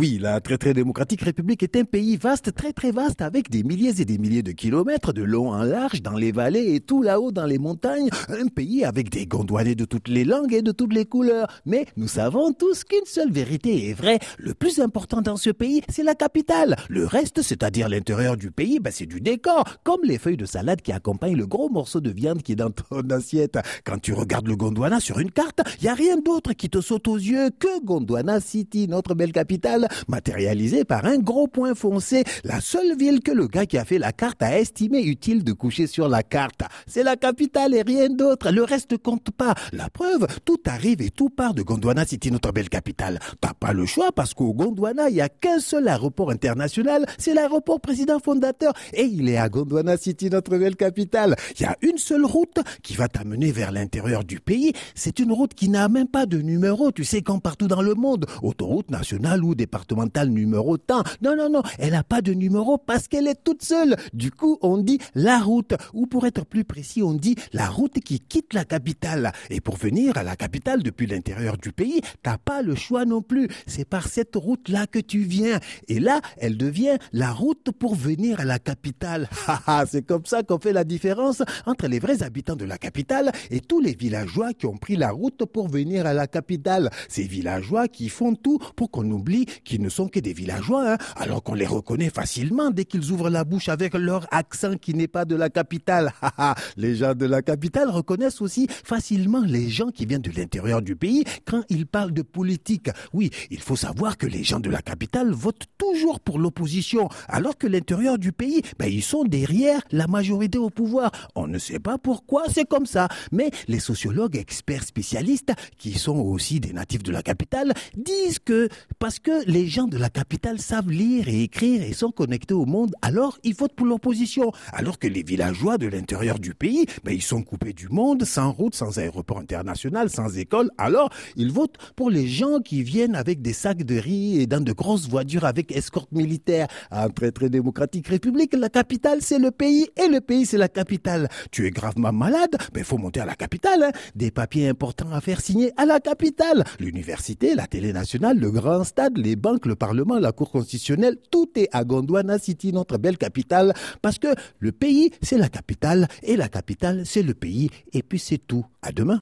Oui, la très très démocratique République est un pays vaste, très très vaste, avec des milliers et des milliers de kilomètres de long en large, dans les vallées et tout là-haut dans les montagnes. Un pays avec des gondouanais de toutes les langues et de toutes les couleurs. Mais nous savons tous qu'une seule vérité est vraie. Le plus important dans ce pays, c'est la capitale. Le reste, c'est-à-dire l'intérieur du pays, ben, c'est du décor, comme les feuilles de salade qui accompagnent le gros morceau de viande qui est dans ton assiette. Quand tu regardes le Gondwana sur une carte, il y a rien d'autre qui te saute aux yeux que Gondwana City, notre belle capitale matérialisé par un gros point foncé, la seule ville que le gars qui a fait la carte a estimé utile de coucher sur la carte. C'est la capitale et rien d'autre. Le reste compte pas. La preuve, tout arrive et tout part de Gondwana City, notre belle capitale. T'as pas le choix parce qu'au Gondwana, il y a qu'un seul aéroport international. C'est l'aéroport président fondateur et il est à Gondwana City, notre belle capitale. Il y a une seule route qui va t'amener vers l'intérieur du pays. C'est une route qui n'a même pas de numéro. Tu sais, comme partout dans le monde, autoroute nationale ou départementale numéro tant. Non, non, non, elle n'a pas de numéro parce qu'elle est toute seule. Du coup, on dit la route, ou pour être plus précis, on dit la route qui quitte la capitale. Et pour venir à la capitale depuis l'intérieur du pays, t'as pas le choix non plus. C'est par cette route-là que tu viens. Et là, elle devient la route pour venir à la capitale. C'est comme ça qu'on fait la différence entre les vrais habitants de la capitale et tous les villageois qui ont pris la route pour venir à la capitale. Ces villageois qui font tout pour qu'on oublie qu'ils ne sont que des villageois, hein, alors qu'on les reconnaît facilement dès qu'ils ouvrent la bouche avec leur accent qui n'est pas de la capitale. les gens de la capitale reconnaissent aussi facilement les gens qui viennent de l'intérieur du pays quand ils parlent de politique. Oui, il faut savoir que les gens de la capitale votent toujours pour l'opposition, alors que l'intérieur du pays, ben, ils sont derrière la majorité au pouvoir. On ne sait pas pourquoi, c'est comme ça. Mais les sociologues experts spécialistes, qui sont aussi des natifs de la capitale, disent que parce que les gens de la capitale savent lire et écrire et sont connectés au monde, alors ils votent pour l'opposition. Alors que les villageois de l'intérieur du pays, ben, ils sont coupés du monde, sans route, sans aéroport international, sans école. Alors, ils votent pour les gens qui viennent avec des sacs de riz et dans de grosses voitures avec escorte militaire. Un très très démocratique république, la capitale c'est le pays et le pays c'est la capitale. Tu es gravement malade, ben, faut monter à la capitale. Hein. Des papiers importants à faire signer à la capitale. L'université, la télé nationale, le grand stade, les banques, le Parlement, la Cour constitutionnelle, tout est à Gondwana City, notre belle capitale, parce que le pays, c'est la capitale, et la capitale, c'est le pays, et puis c'est tout. À demain.